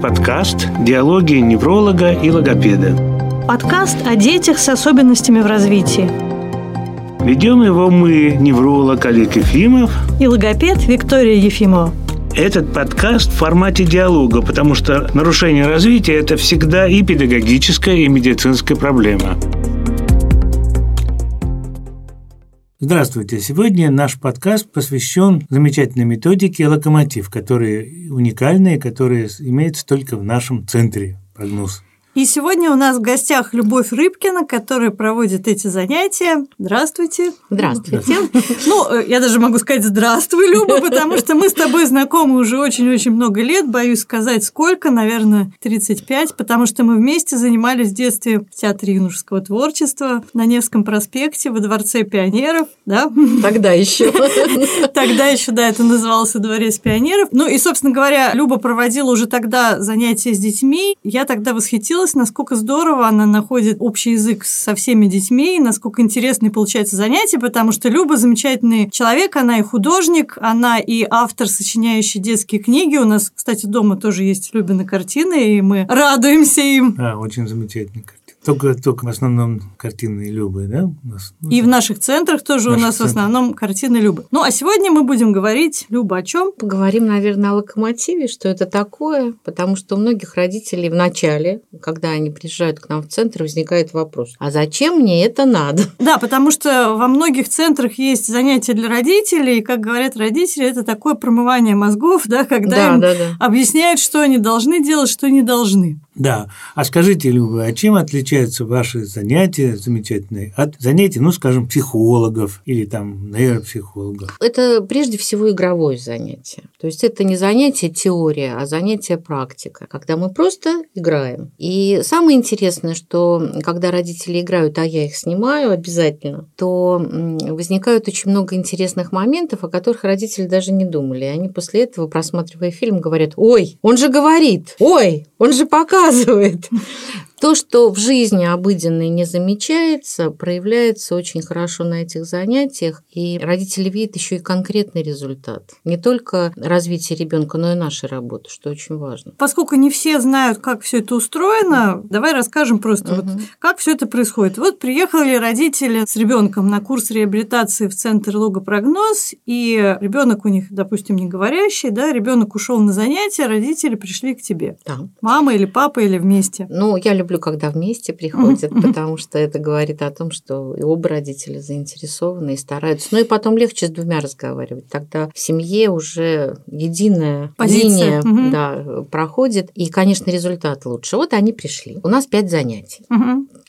подкаст «Диалоги невролога и логопеда». Подкаст о детях с особенностями в развитии. Ведем его мы, невролог Олег Ефимов и логопед Виктория Ефимова. Этот подкаст в формате диалога, потому что нарушение развития – это всегда и педагогическая, и медицинская проблема. Здравствуйте! Сегодня наш подкаст посвящен замечательной методике «Локомотив», которые уникальные, которые имеются только в нашем центре прогноз. И сегодня у нас в гостях Любовь Рыбкина, которая проводит эти занятия. Здравствуйте. Здравствуйте. Ну, э, я даже могу сказать здравствуй, Люба, потому что мы с тобой знакомы уже очень-очень много лет. Боюсь сказать, сколько, наверное, 35, потому что мы вместе занимались в детстве в Театре юношеского творчества на Невском проспекте во Дворце пионеров. Да? Тогда еще. Тогда еще, да, это назывался Дворец пионеров. Ну и, собственно говоря, Люба проводила уже тогда занятия с детьми. Я тогда восхитилась удивилась, насколько здорово она находит общий язык со всеми детьми, насколько интересные получаются занятия, потому что Люба замечательный человек, она и художник, она и автор, сочиняющий детские книги. У нас, кстати, дома тоже есть Любины картины, и мы радуемся им. Да, очень замечательно. Только, только в основном картины Любы, да? У нас, ну, и в наших центрах тоже у нас центрах. в основном картины Любы. Ну, а сегодня мы будем говорить, Люба, о чем? Поговорим, наверное, о локомотиве, что это такое, потому что у многих родителей в начале, когда они приезжают к нам в центр, возникает вопрос, а зачем мне это надо? Да, потому что во многих центрах есть занятия для родителей, и, как говорят родители, это такое промывание мозгов, да, когда да, им да, да. объясняют, что они должны делать, что не должны. Да. А скажите, Люба, а чем отличаются ваши занятия замечательные от занятий, ну, скажем, психологов или там нейропсихологов? Это прежде всего игровое занятие. То есть это не занятие теория, а занятие практика, когда мы просто играем. И самое интересное, что когда родители играют, а я их снимаю обязательно, то возникают очень много интересных моментов, о которых родители даже не думали. И они после этого, просматривая фильм, говорят, ой, он же говорит, ой, он же показывает рассказывает. То, что в жизни обыденной не замечается, проявляется очень хорошо на этих занятиях, и родители видят еще и конкретный результат. Не только развитие ребенка, но и нашей работы, что очень важно. Поскольку не все знают, как все это устроено, давай расскажем просто, угу. вот, как все это происходит. Вот приехали родители с ребенком на курс реабилитации в центр логопрогноз, и ребенок у них, допустим, не говорящий, да, ребенок ушел на занятия, родители пришли к тебе. Да. Мама или папа или вместе. Ну, я люблю люблю, когда вместе приходят, потому что это говорит о том, что и оба родителя заинтересованы и стараются. Ну и потом легче с двумя разговаривать. Тогда в семье уже единая Позиция. линия да, проходит, и, конечно, результат лучше. Вот они пришли. У нас пять занятий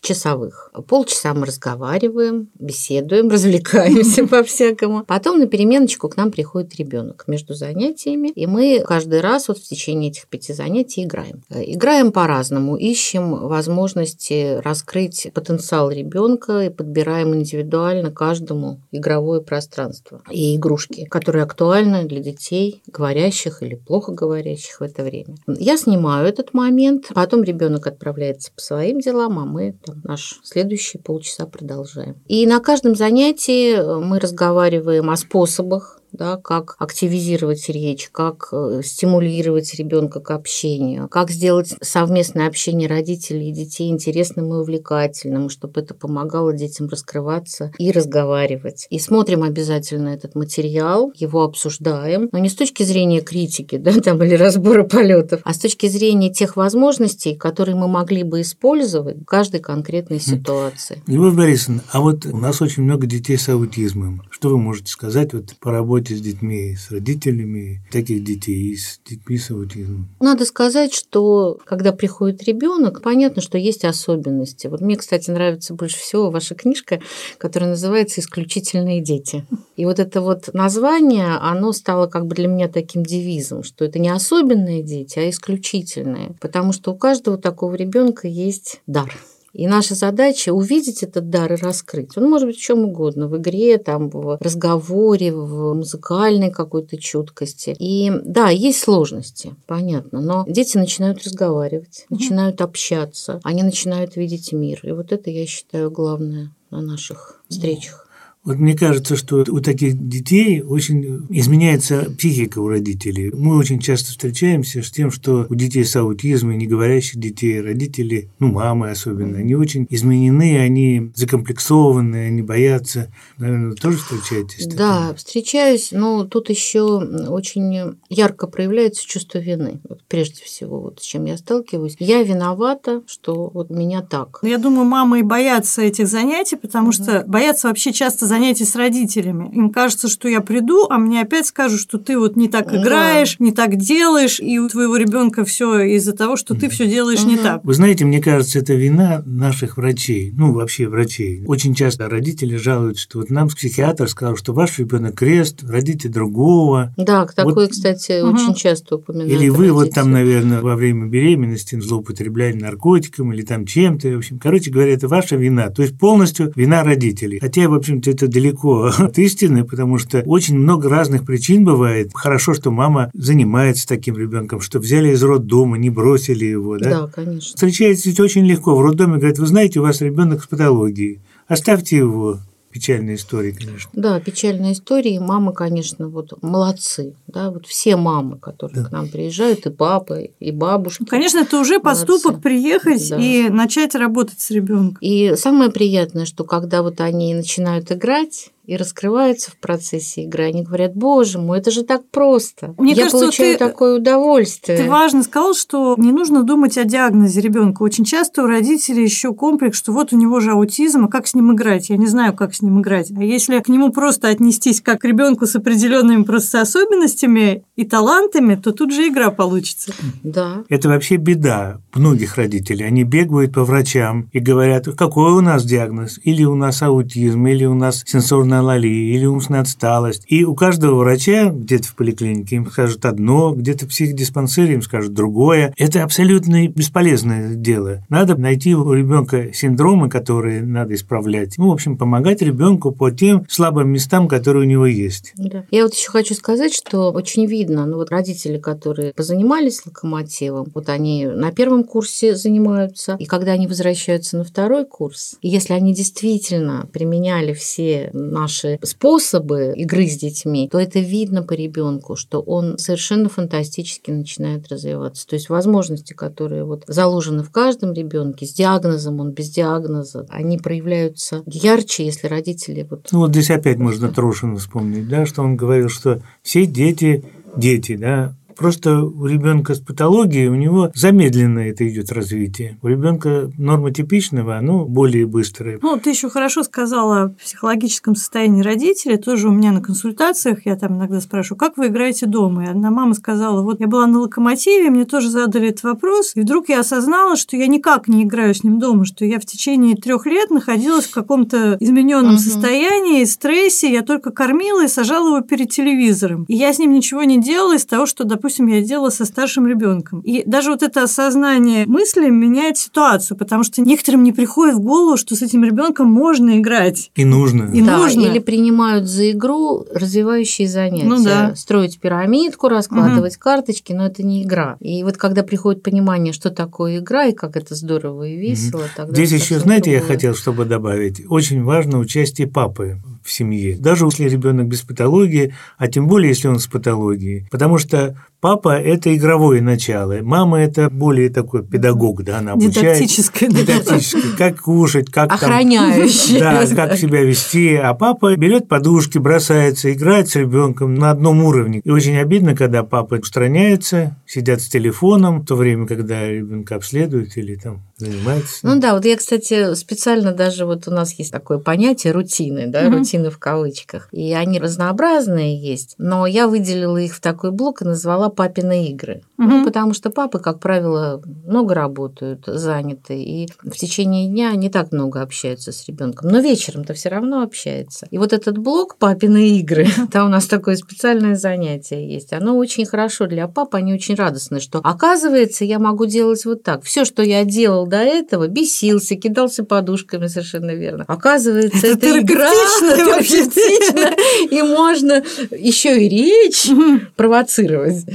часовых. Полчаса мы разговариваем, беседуем, развлекаемся по-всякому. Потом на переменочку к нам приходит ребенок между занятиями, и мы каждый раз вот в течение этих пяти занятий играем. Играем по-разному, ищем возможности раскрыть потенциал ребенка и подбираем индивидуально каждому игровое пространство и игрушки, которые актуальны для детей, говорящих или плохо говорящих в это время. Я снимаю этот момент, потом ребенок отправляется по своим делам, а мы наш следующий полчаса продолжаем. И на каждом занятии мы разговариваем о способах да, как активизировать речь, как э, стимулировать ребенка к общению, как сделать совместное общение родителей и детей интересным и увлекательным, чтобы это помогало детям раскрываться и разговаривать. И смотрим обязательно этот материал, его обсуждаем, но не с точки зрения критики да, там, или разбора полетов, а с точки зрения тех возможностей, которые мы могли бы использовать в каждой конкретной ситуации. Любовь Борисовна, а вот у нас очень много детей с аутизмом. Что вы можете сказать вот по работе работе с детьми, с родителями таких детей и с детьми с аутизмом? Надо сказать, что когда приходит ребенок, понятно, что есть особенности. Вот мне, кстати, нравится больше всего ваша книжка, которая называется «Исключительные дети». И вот это вот название, оно стало как бы для меня таким девизом, что это не особенные дети, а исключительные. Потому что у каждого такого ребенка есть дар. И наша задача увидеть этот дар и раскрыть. Он может быть в чем угодно, в игре, там, в разговоре, в музыкальной какой-то чуткости. И да, есть сложности, понятно, но дети начинают разговаривать, угу. начинают общаться, они начинают видеть мир. И вот это, я считаю, главное на наших встречах. Вот мне кажется, что у таких детей очень изменяется психика у родителей. Мы очень часто встречаемся с тем, что у детей с аутизмом, не говорящих детей, родители, ну, мамы особенно, они очень изменены, они закомплексованы, они боятся. Наверное, вы тоже встречаетесь? Да, таким? встречаюсь, но тут еще очень ярко проявляется чувство вины. Вот прежде всего, вот с чем я сталкиваюсь. Я виновата, что вот меня так. Я думаю, мамы и боятся этих занятий, потому что боятся вообще часто занятий с родителями. Им кажется, что я приду, а мне опять скажут, что ты вот не так играешь, не так делаешь, и у твоего ребенка все из-за того, что ты все делаешь не так. Вы знаете, мне кажется, это вина наших врачей, ну, вообще врачей. Очень часто родители жалуются, что вот нам психиатр сказал, что ваш ребенок крест, родите другого. Да, такое, Вот- кстати, Мгм. очень часто упоминают. Или вы вот там, родители. наверное, во время беременности злоупотребляли наркотиком или там чем-то. В общем, короче говоря, это ваша вина. То есть полностью вина родителей. Хотя, в общем-то, это далеко от истины, потому что очень много разных причин бывает. Хорошо, что мама занимается таким ребенком, что взяли из роддома, не бросили его, да? Да, конечно. Встречается ведь очень легко. В роддоме говорят, вы знаете, у вас ребенок с патологией. Оставьте его. Печальная история, конечно. Да, печальная история. И мамы, конечно, вот молодцы. Да, вот все мамы, которые Да. к нам приезжают, и папы, и бабушки. Ну, Конечно, это уже поступок Молодцы. приехать Да. и начать работать с ребенком. И самое приятное, что когда вот они начинают играть и раскрываются в процессе игры, они говорят, боже мой, это же так просто. Мне Я кажется, получаю ты- такое удовольствие. Ты важно сказал, что не нужно думать о диагнозе ребенка. Очень часто у родителей еще комплекс, что вот у него же аутизм, а как с ним играть? Я не знаю, как с ним играть. А если к нему просто отнестись как к ребенку с определенными просто особенностями и талантами, то тут же игра получится. Да. Это вообще беда многих родителей. Они бегают по врачам и говорят, какой у нас диагноз? Или у нас аутизм, или у нас сенсорная алалия, или умственная отсталость. И у каждого врача где-то в поликлинике им скажут одно, где-то в психодиспансере им скажут другое. Это абсолютно бесполезное дело. Надо найти у ребенка синдромы, которые надо исправлять. Ну, в общем, помогать ребенку по тем слабым местам, которые у него есть. Да. Я вот еще хочу сказать, что очень видно, ну вот родители, которые позанимались локомотивом, вот они на первом курсе занимаются, и когда они возвращаются на второй курс, если они действительно применяли все наши способы игры с детьми, то это видно по ребенку, что он совершенно фантастически начинает развиваться. То есть возможности, которые вот заложены в каждом ребенке, с диагнозом, он без диагноза, они проявляются ярче, если родители вот Ну вот здесь опять можно Трошина вспомнить, да, что он говорил, что все дети дети, да, Просто у ребенка с патологией у него замедленно это идет развитие. У ребенка нормотипичного оно более быстрое. Ну, ты еще хорошо сказала о психологическом состоянии родителей. Тоже у меня на консультациях я там иногда спрашиваю, как вы играете дома? И одна мама сказала, вот я была на локомотиве, мне тоже задали этот вопрос, и вдруг я осознала, что я никак не играю с ним дома, что я в течение трех лет находилась в каком-то измененном Мгм. состоянии, стрессе, я только кормила и сажала его перед телевизором. И я с ним ничего не делала из того, что, допустим, я делала со старшим ребенком. И даже вот это осознание мысли меняет ситуацию, потому что некоторым не приходит в голову, что с этим ребенком можно играть. И нужно. И Да, нужно. Или принимают за игру развивающие занятия. Ну да. Строить пирамидку, раскладывать карточки, но это не игра. И вот когда приходит понимание, что такое игра и как это здорово и весело, тогда Здесь еще, знаете, я другое. хотел, чтобы добавить, очень важно участие папы в семье. Даже если ребенок без патологии, а тем более, если он с патологией. Потому что папа – это игровое начало, мама – это более такой педагог, да, она обучает. Дидактическое. да. Дидактически, как кушать, как там Охраняющие. Да, как себя вести. А папа берет подушки, бросается, играет с ребенком на одном уровне. И очень обидно, когда папа устраняется, сидят с телефоном, в то время, когда ребенка обследуют или там занимаются. Ну да, вот я, кстати, специально даже вот у нас есть такое понятие рутины, да, Мгм. рутины в кавычках. И они разнообразные есть, но я выделила их в такой блок и назвала папины игры. Ну, Мгм. потому что папы, как правило, много работают, заняты, и в течение дня не так много общаются с ребенком, но вечером-то все равно общается. И вот этот блок папины игры, там у нас такое специальное занятие есть, оно очень хорошо для пап, они очень радостны, что оказывается, я могу делать вот так. Все, что я делал до этого, бесился, кидался подушками, совершенно верно. Оказывается, Это это, игра, терапевтично и можно еще и речь провоцировать.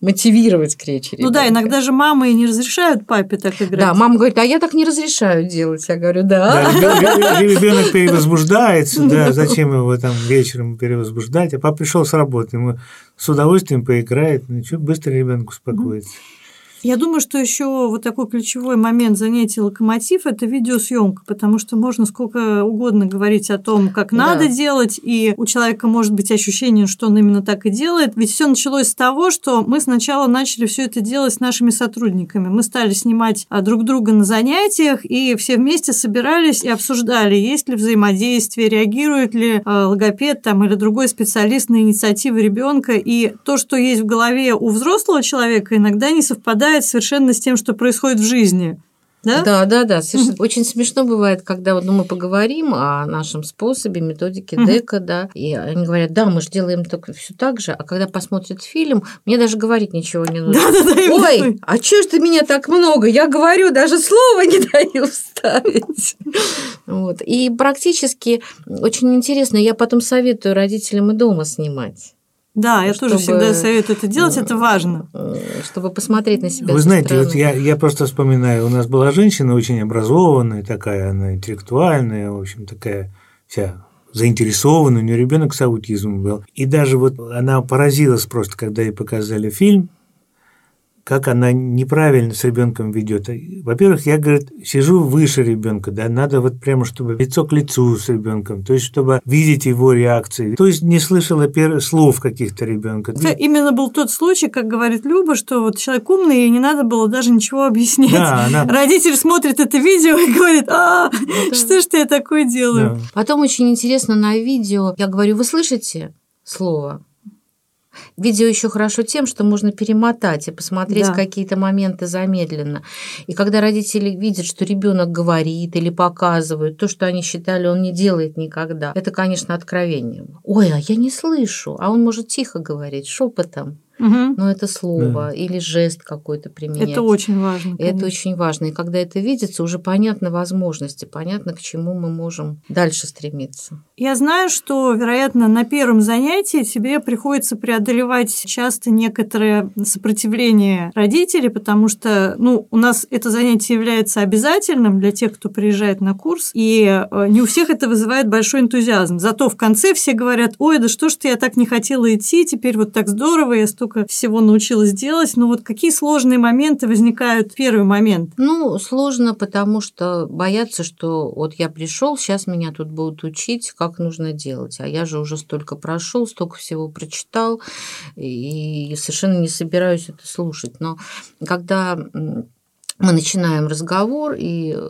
мотивировать к речи Ну да, ребенка. иногда же мамы и не разрешают папе так играть. Да, мама говорит, а я так не разрешаю делать. Я говорю, да. ребенок перевозбуждается, да, зачем его там вечером перевозбуждать, а папа пришел с работы, ему с удовольствием поиграет, ну что, быстро ребенок успокоится. Я думаю, что еще вот такой ключевой момент занятия локомотив – это видеосъемка, потому что можно сколько угодно говорить о том, как Да. надо делать, и у человека может быть ощущение, что он именно так и делает. Ведь все началось с того, что мы сначала начали все это делать с нашими сотрудниками. Мы стали снимать а, друг друга на занятиях, и все вместе собирались и обсуждали, есть ли взаимодействие, реагирует ли а, логопед там, или другой специалист на инициативы ребенка. И то, что есть в голове у взрослого человека, иногда не совпадает совершенно с тем, что происходит в жизни. Да? Да, да, да. совершенно. Очень смешно бывает, когда вот, ну, мы поговорим о нашем способе, методике дека, да, и они говорят, да, мы же делаем только все так же, а когда посмотрят фильм, мне даже говорить ничего не нужно. Ой, а чё ж ты меня так много? Я говорю, даже слова не даю вставить. Вот. И практически очень интересно, я потом советую родителям и дома снимать, Да, я тоже Чтобы- всегда советую это делать, это важно. э, чтобы посмотреть на себя Вы знаете, вот я, я просто вспоминаю, у нас была женщина очень образованная, такая она интеллектуальная, в общем, такая вся заинтересованная, у нее ребенок с аутизмом был. И даже вот она поразилась просто, когда ей показали фильм, как она неправильно с ребенком ведет. Во-первых, я, говорит, сижу выше ребенка, да, надо вот прямо, чтобы лицо к лицу с ребенком, то есть, чтобы видеть его реакции. То есть, не слышала пер- слов каких-то ребенка. Это именно был тот случай, как говорит Люба, что вот человек умный, и не надо было даже ничего объяснять. Да, она- Родитель смотрит это видео и говорит, а, да. что ж ты я такое делаю? Да. Потом очень интересно на видео, я говорю, вы слышите слово? Видео еще хорошо тем, что можно перемотать и посмотреть Да. какие-то моменты замедленно. И когда родители видят, что ребенок говорит или показывает то, что они считали, он не делает никогда, это, конечно, откровение. Ой, а я не слышу, а он может тихо говорить, шепотом, Мгм. но это слово или жест какой-то применять. Это очень важно. И это конечно. очень важно. И когда это видится, уже понятны возможности, понятно, к чему мы можем дальше стремиться. Я знаю, что, вероятно, на первом занятии тебе приходится преодолевать часто некоторое сопротивление родителей, потому что, ну, у нас это занятие является обязательным для тех, кто приезжает на курс, и э, не у всех это вызывает большой энтузиазм. Зато в конце все говорят, ой, да что ж ты, я так не хотела идти, теперь вот так здорово, я столько всего научилась делать. Но вот какие сложные моменты возникают в первый момент? Ну, сложно, потому что боятся, что вот я пришел, сейчас меня тут будут учить, как нужно делать. А я же уже столько прошел, столько всего прочитал, и совершенно не собираюсь это слушать. Но когда мы начинаем разговор, и э,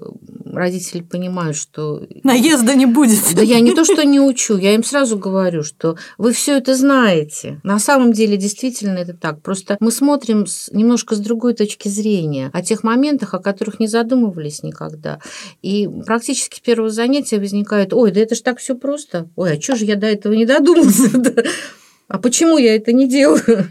родители понимают, что Наезда не будет. Да я не то, что не учу, я им сразу говорю, что вы все это знаете. На самом деле действительно это так. Просто мы смотрим с, немножко с другой точки зрения о тех моментах, о которых не задумывались никогда. И практически с первого занятия возникает, ой, да это ж так все просто. Ой, а что же я до этого не додумался? А почему я это не делаю?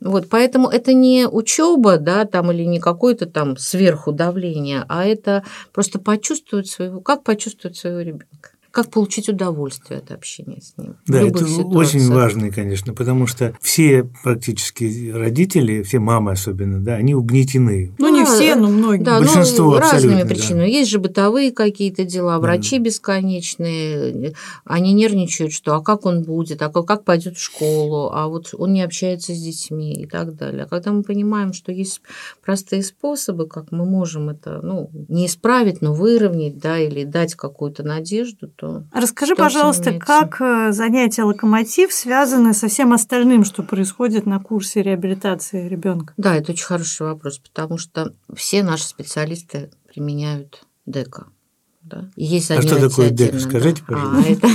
Вот, поэтому это не учеба, да, там или не какое-то там сверху давление, а это просто почувствовать своего, как почувствовать своего ребенка, как получить удовольствие от общения с ним. Да, это ситуациях. очень важно, конечно, потому что все практически родители, все мамы особенно, да, они угнетены. Ну, не Да, все, но многие. Да, Большинство ну, разными абсолютно, да. причинами. Есть же бытовые какие-то дела, Да. врачи бесконечные, они нервничают, что а как он будет, а как, как пойдет в школу, а вот он не общается с детьми и так далее. А когда мы понимаем, что есть простые способы, как мы можем это, ну, не исправить, но выровнять, да, или дать какую-то надежду, то Расскажи, Там всё пожалуйста, как э, занятия локомотив связаны со всем остальным, что происходит на курсе реабилитации ребенка? Да, это очень хороший вопрос, потому что все наши специалисты применяют дека. Да? Есть А что такое отдельно, Скажите, да. пожалуйста.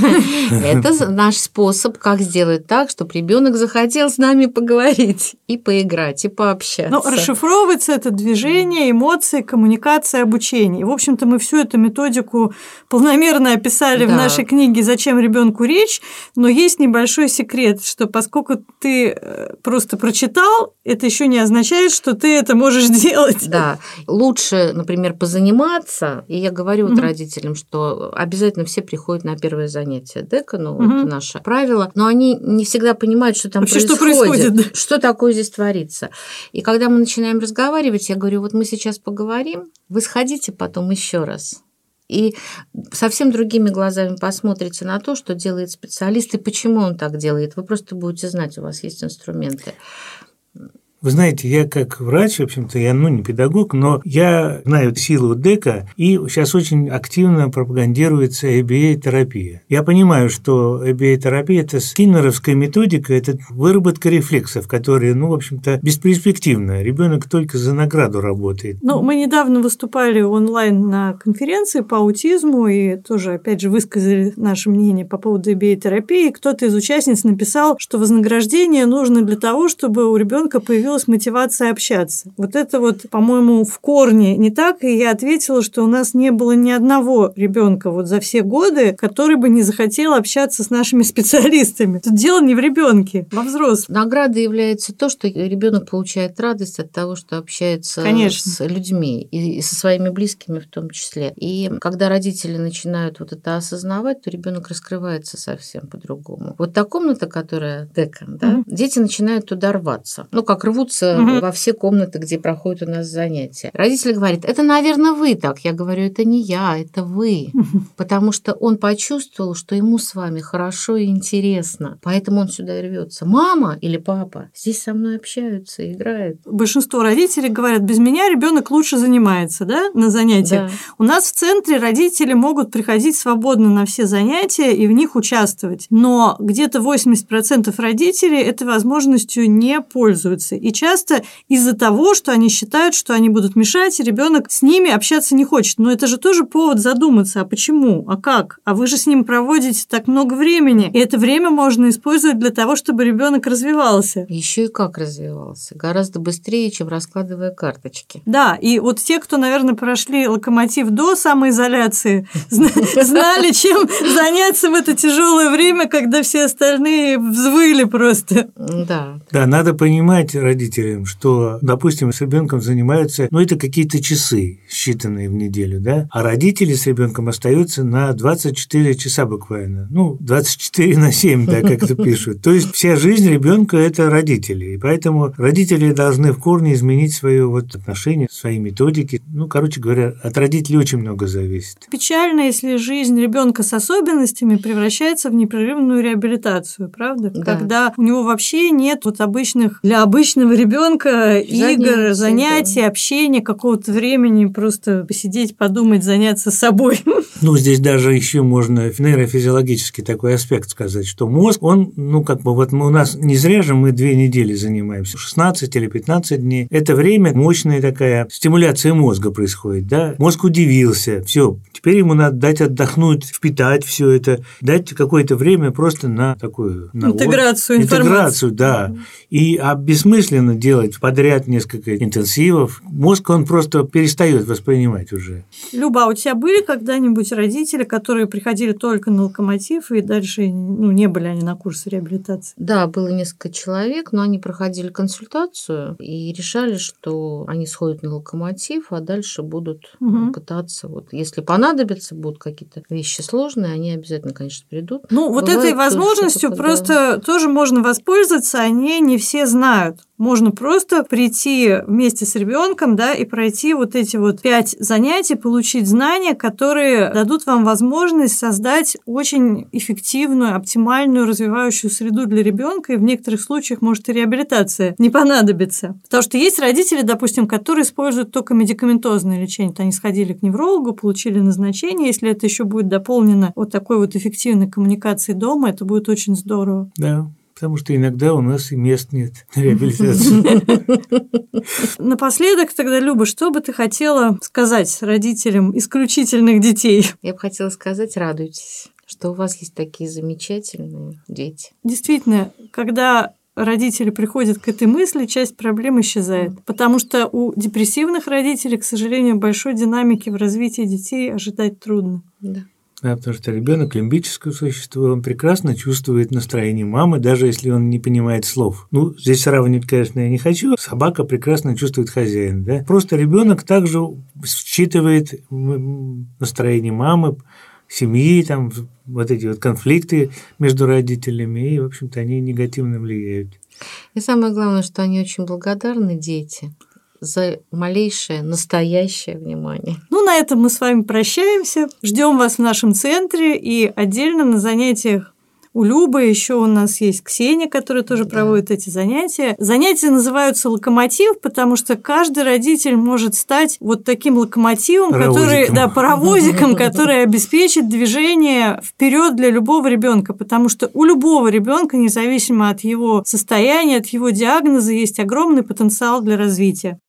А, это, это наш способ, как сделать так, чтобы ребенок захотел с нами поговорить и поиграть, и пообщаться. Ну, расшифровывается это движение, эмоции, коммуникация, обучение. В общем-то, мы всю эту методику полномерно описали в Да. нашей книге «Зачем ребенку речь?», но есть небольшой секрет, что поскольку ты э, просто прочитал, это еще не означает, что ты это можешь делать. Да, лучше, например, позаниматься, и я говорю вот Мгм. Родителям, что обязательно все приходят на первое занятие дека, ну, угу. это наше правило, но они не всегда понимают, что там Вообще, происходит, что, происходит что такое здесь творится. И когда мы начинаем разговаривать, я говорю, вот мы сейчас поговорим, вы сходите потом еще раз и совсем другими глазами посмотрите на то, что делает специалист и почему он так делает. Вы просто будете знать, у вас есть инструменты. Вы знаете, я как врач, в общем-то, я ну, не педагог, но я знаю силу дека, и сейчас очень активно пропагандируется ABA-терапия. Я понимаю, что ABA-терапия – это скиннеровская методика, это выработка рефлексов, которые, ну, в общем-то, бесперспективно. Ребенок только за награду работает. Ну, мы недавно выступали онлайн на конференции по аутизму и тоже, опять же, высказали наше мнение по поводу ABA-терапии. Кто-то из участниц написал, что вознаграждение нужно для того, чтобы у ребенка появилось появилась мотивация общаться. Вот это вот, по-моему, в корне не так, и я ответила, что у нас не было ни одного ребенка вот за все годы, который бы не захотел общаться с нашими специалистами. Тут дело не в ребенке, во взрослом. Наградой является то, что ребенок получает радость от того, что общается Конечно. с людьми и со своими близкими в том числе. И когда родители начинают вот это осознавать, то ребенок раскрывается совсем по-другому. Вот та комната, которая декан, да, mm дети начинают туда рваться. Ну, как рвут рвутся угу. во все комнаты, где проходят у нас занятия. Родители говорят, это, наверное, вы так. Я говорю, это не я, это вы. Угу. Потому что он почувствовал, что ему с вами хорошо и интересно. Поэтому он сюда рвется. Мама или папа здесь со мной общаются, играют. Большинство родителей говорят, без меня ребенок лучше занимается, да, на занятиях. Да. У нас в центре родители могут приходить свободно на все занятия и в них участвовать. Но где-то 80% родителей этой возможностью не пользуются. И часто из-за того, что они считают, что они будут мешать, ребенок с ними общаться не хочет. Но это же тоже повод задуматься, а почему, а как? А вы же с ним проводите так много времени. И это время можно использовать для того, чтобы ребенок развивался. Еще и как развивался. Гораздо быстрее, чем раскладывая карточки. Да, и вот те, кто, наверное, прошли локомотив до самоизоляции, знали, чем заняться в это тяжелое время, когда все остальные взвыли просто. Да. Да, надо понимать, родителям, что, допустим, с ребенком занимаются, ну, это какие-то часы, считанные в неделю, да, а родители с ребенком остаются на 24 часа буквально. Ну, 24 на 7, да, как это пишут. То есть вся жизнь ребенка это родители. И поэтому родители должны в корне изменить свое вот отношение, свои методики. Ну, короче говоря, от родителей очень много зависит. Печально, если жизнь ребенка с особенностями превращается в непрерывную реабилитацию, правда? Да. Когда у него вообще нет вот обычных, для обычных обычного ребенка игр, занятий, да. общения, какого-то времени просто посидеть, подумать, заняться собой. Ну, здесь даже еще можно нейрофизиологический такой аспект сказать, что мозг, он, ну, как бы вот мы, у нас не зря же мы две недели занимаемся, 16 или 15 дней. Это время мощная такая стимуляция мозга происходит, да? Мозг удивился, все, теперь ему надо дать отдохнуть, впитать все это, дать какое-то время просто на такую... На интеграцию вот, Интеграцию, да. И а бессмысленно бессмысленно делать подряд несколько интенсивов. Мозг он просто перестает воспринимать уже. Люба, а у тебя были когда-нибудь родители, которые приходили только на локомотив и дальше ну, не были они на курсе реабилитации? Да, было несколько человек, но они проходили консультацию и решали, что они сходят на локомотив, а дальше будут угу. пытаться, вот, если понадобится, будут какие-то вещи сложные, они обязательно, конечно, придут. Ну, вот Бывает этой возможностью просто да. тоже можно воспользоваться, они не все знают. Можно просто прийти вместе с ребенком, да, и пройти вот эти вот пять занятий, получить знания, которые дадут вам возможность создать очень эффективную, оптимальную развивающую среду для ребенка, и в некоторых случаях может и реабилитация не понадобится. Потому что есть родители, допустим, которые используют только медикаментозное лечение. Вот они сходили к неврологу, получили назначение. Если это еще будет дополнено вот такой вот эффективной коммуникацией дома, это будет очень здорово. Да потому что иногда у нас и мест нет на реабилитацию. Напоследок тогда, Люба, что бы ты хотела сказать родителям исключительных детей? Я бы хотела сказать, радуйтесь, что у вас есть такие замечательные дети. Действительно, когда родители приходят к этой мысли, часть проблем исчезает. Потому что у депрессивных родителей, к сожалению, большой динамики в развитии детей ожидать трудно. Да. Да, потому что ребенок лимбическое существо, он прекрасно чувствует настроение мамы, даже если он не понимает слов. Ну, здесь сравнивать, конечно, я не хочу. Собака прекрасно чувствует хозяина. Да? Просто ребенок также считывает настроение мамы, семьи, там вот эти вот конфликты между родителями, и, в общем-то, они негативно влияют. И самое главное, что они очень благодарны дети за малейшее настоящее внимание. Ну, на этом мы с вами прощаемся. Ждем вас в нашем центре и отдельно на занятиях у Любы еще у нас есть Ксения, которая тоже да. проводит эти занятия. Занятия называются локомотив, потому что каждый родитель может стать вот таким локомотивом, паровозиком. который, да, паровозиком, который обеспечит движение вперед для любого ребенка, потому что у любого ребенка, независимо от его состояния, от его диагноза, есть огромный потенциал для развития.